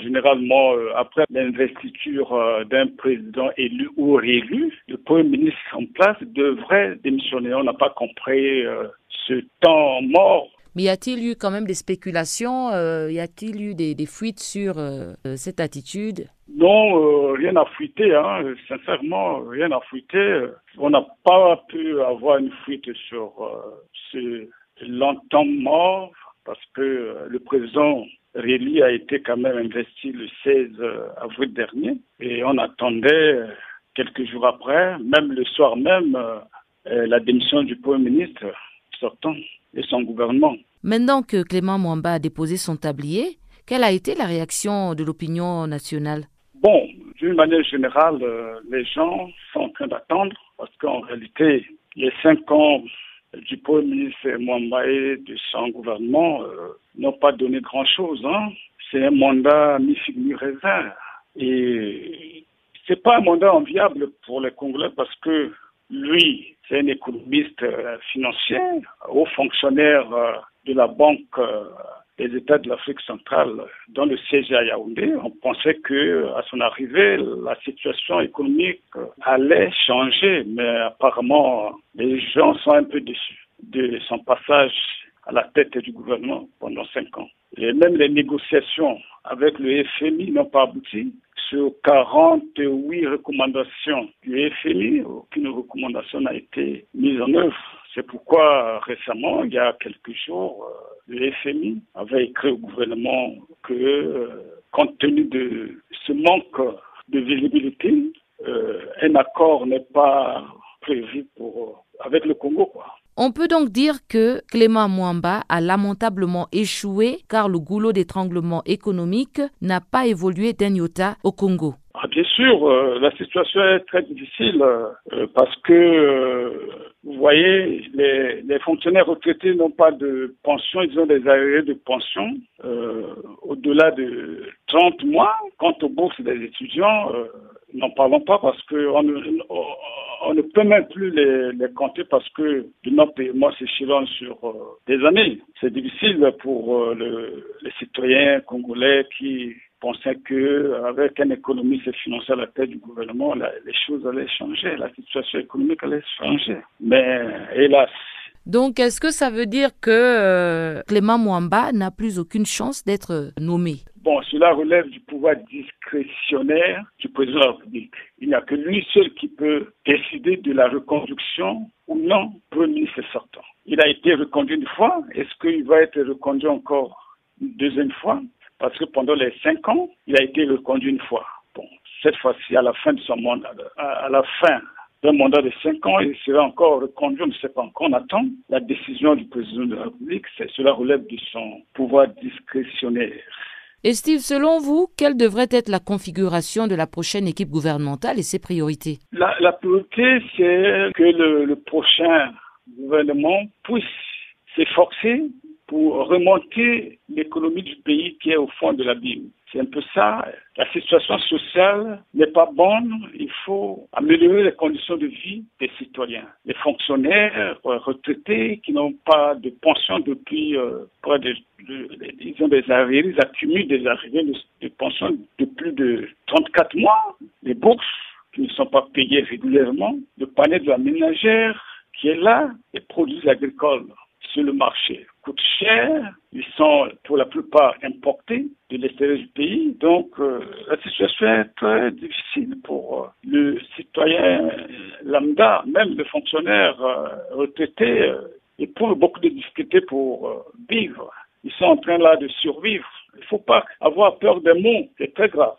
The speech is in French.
Généralement, euh, après l'investiture euh, d'un président élu ou réélu, le Premier ministre en place devrait démissionner. On n'a pas compris euh, ce temps mort mais y a-t-il eu quand même des spéculations Y a-t-il eu des, fuites sur cette attitude? Non, rien n'a fuité. Hein. Sincèrement, rien n'a fuité. On n'a pas pu avoir une fuite sur ce longtemps mort parce que le président Réli a été quand même investi le 16 avril dernier et on attendait quelques jours après, même le soir même, euh, la démission du Premier ministre sortant et son gouvernement. Maintenant que Clément Mwamba a déposé son tablier, quelle a été la réaction de l'opinion nationale? Bon, d'une manière générale, euh, les gens sont en train d'attendre parce qu'en réalité, les cinq ans du Premier ministre Mwamba et de son gouvernement euh, n'ont pas donné grand-chose. Hein. C'est un mandat mi-figue raisin Et c'est pas un mandat enviable pour les Congolais parce que lui, c'est un économiste euh, financier, haut fonctionnaire euh, de la Banque des États de l'Afrique centrale dans le siège à Yaoundé. On pensait que à son arrivée, la situation économique allait changer, mais apparemment, les gens sont un peu déçus de son passage à la tête du gouvernement pendant cinq ans. Et même les négociations avec le FMI n'ont pas abouti. Sur 48 recommandations du FMI, aucune recommandation n'a été mise en œuvre. C'est pourquoi récemment, il y a quelques jours, euh, le FMI avait écrit au gouvernement que, euh, compte tenu de ce manque de visibilité, euh, un accord n'est pas prévu pour, avec le Congo. On peut donc dire que Clément Mwamba a lamentablement échoué car le goulot d'étranglement économique n'a pas évolué d'un iota au Congo. Bien sûr, euh, la situation est très difficile euh, parce que, euh, vous voyez, les, fonctionnaires retraités n'ont pas de pension, ils ont des arrêts de pension au-delà de 30 mois. Quant aux bourses des étudiants, n'en parlons pas parce qu'on on ne peut même plus les, les compter parce que notre paiement s'échelonne sur euh, des années. C'est difficile pour euh, le, les citoyens congolais qui pensaient qu'avec une économie financière à la tête du gouvernement, les choses allaient changer, la situation économique allait changer. Mais hélas, donc, est-ce que ça veut dire que euh, Clément Mwamba n'a plus aucune chance d'être nommé? Bon, cela relève du pouvoir discrétionnaire du président de la République. Il n'y a que lui seul qui peut décider de la reconduction ou non pour le ministre sortant. Il a été reconduit une fois. Est-ce qu'il va être reconduit encore une deuxième fois? Parce que pendant les cinq ans, il a été reconduit une fois. Bon, cette fois-ci, à la fin de son mandat, à la fin d'un mandat de cinq ans, il sera encore reconduit, on ne sait pas encore, on attend la décision du président de la République. Cela relève de son pouvoir discrétionnaire. Et Steve, selon vous, quelle devrait être la configuration de la prochaine équipe gouvernementale et ses priorités? La, la priorité, c'est que le, le prochain gouvernement puisse s'efforcer pour remonter l'économie du pays qui est au fond de l'abîme. C'est un peu ça. La situation sociale n'est pas bonne. Il faut améliorer les conditions de vie des citoyens. Les fonctionnaires euh, retraités qui n'ont pas de pension depuis euh, près de, ils ont des arriérés, ils accumulent des arriérés de, pension de plus de 34 mois. Les bourses qui ne sont pas payées régulièrement. Le panier de la ménagère qui est là, les produits agricoles sur le marché coûtent cher, ils sont pour la plupart importés de l'extérieur du pays. Donc euh, la situation est très difficile pour euh, le citoyen lambda, même le fonctionnaire euh, retraité, éprouvent beaucoup de difficultés pour vivre. Ils sont en train là de survivre. Il ne faut pas avoir peur des mots, c'est très grave.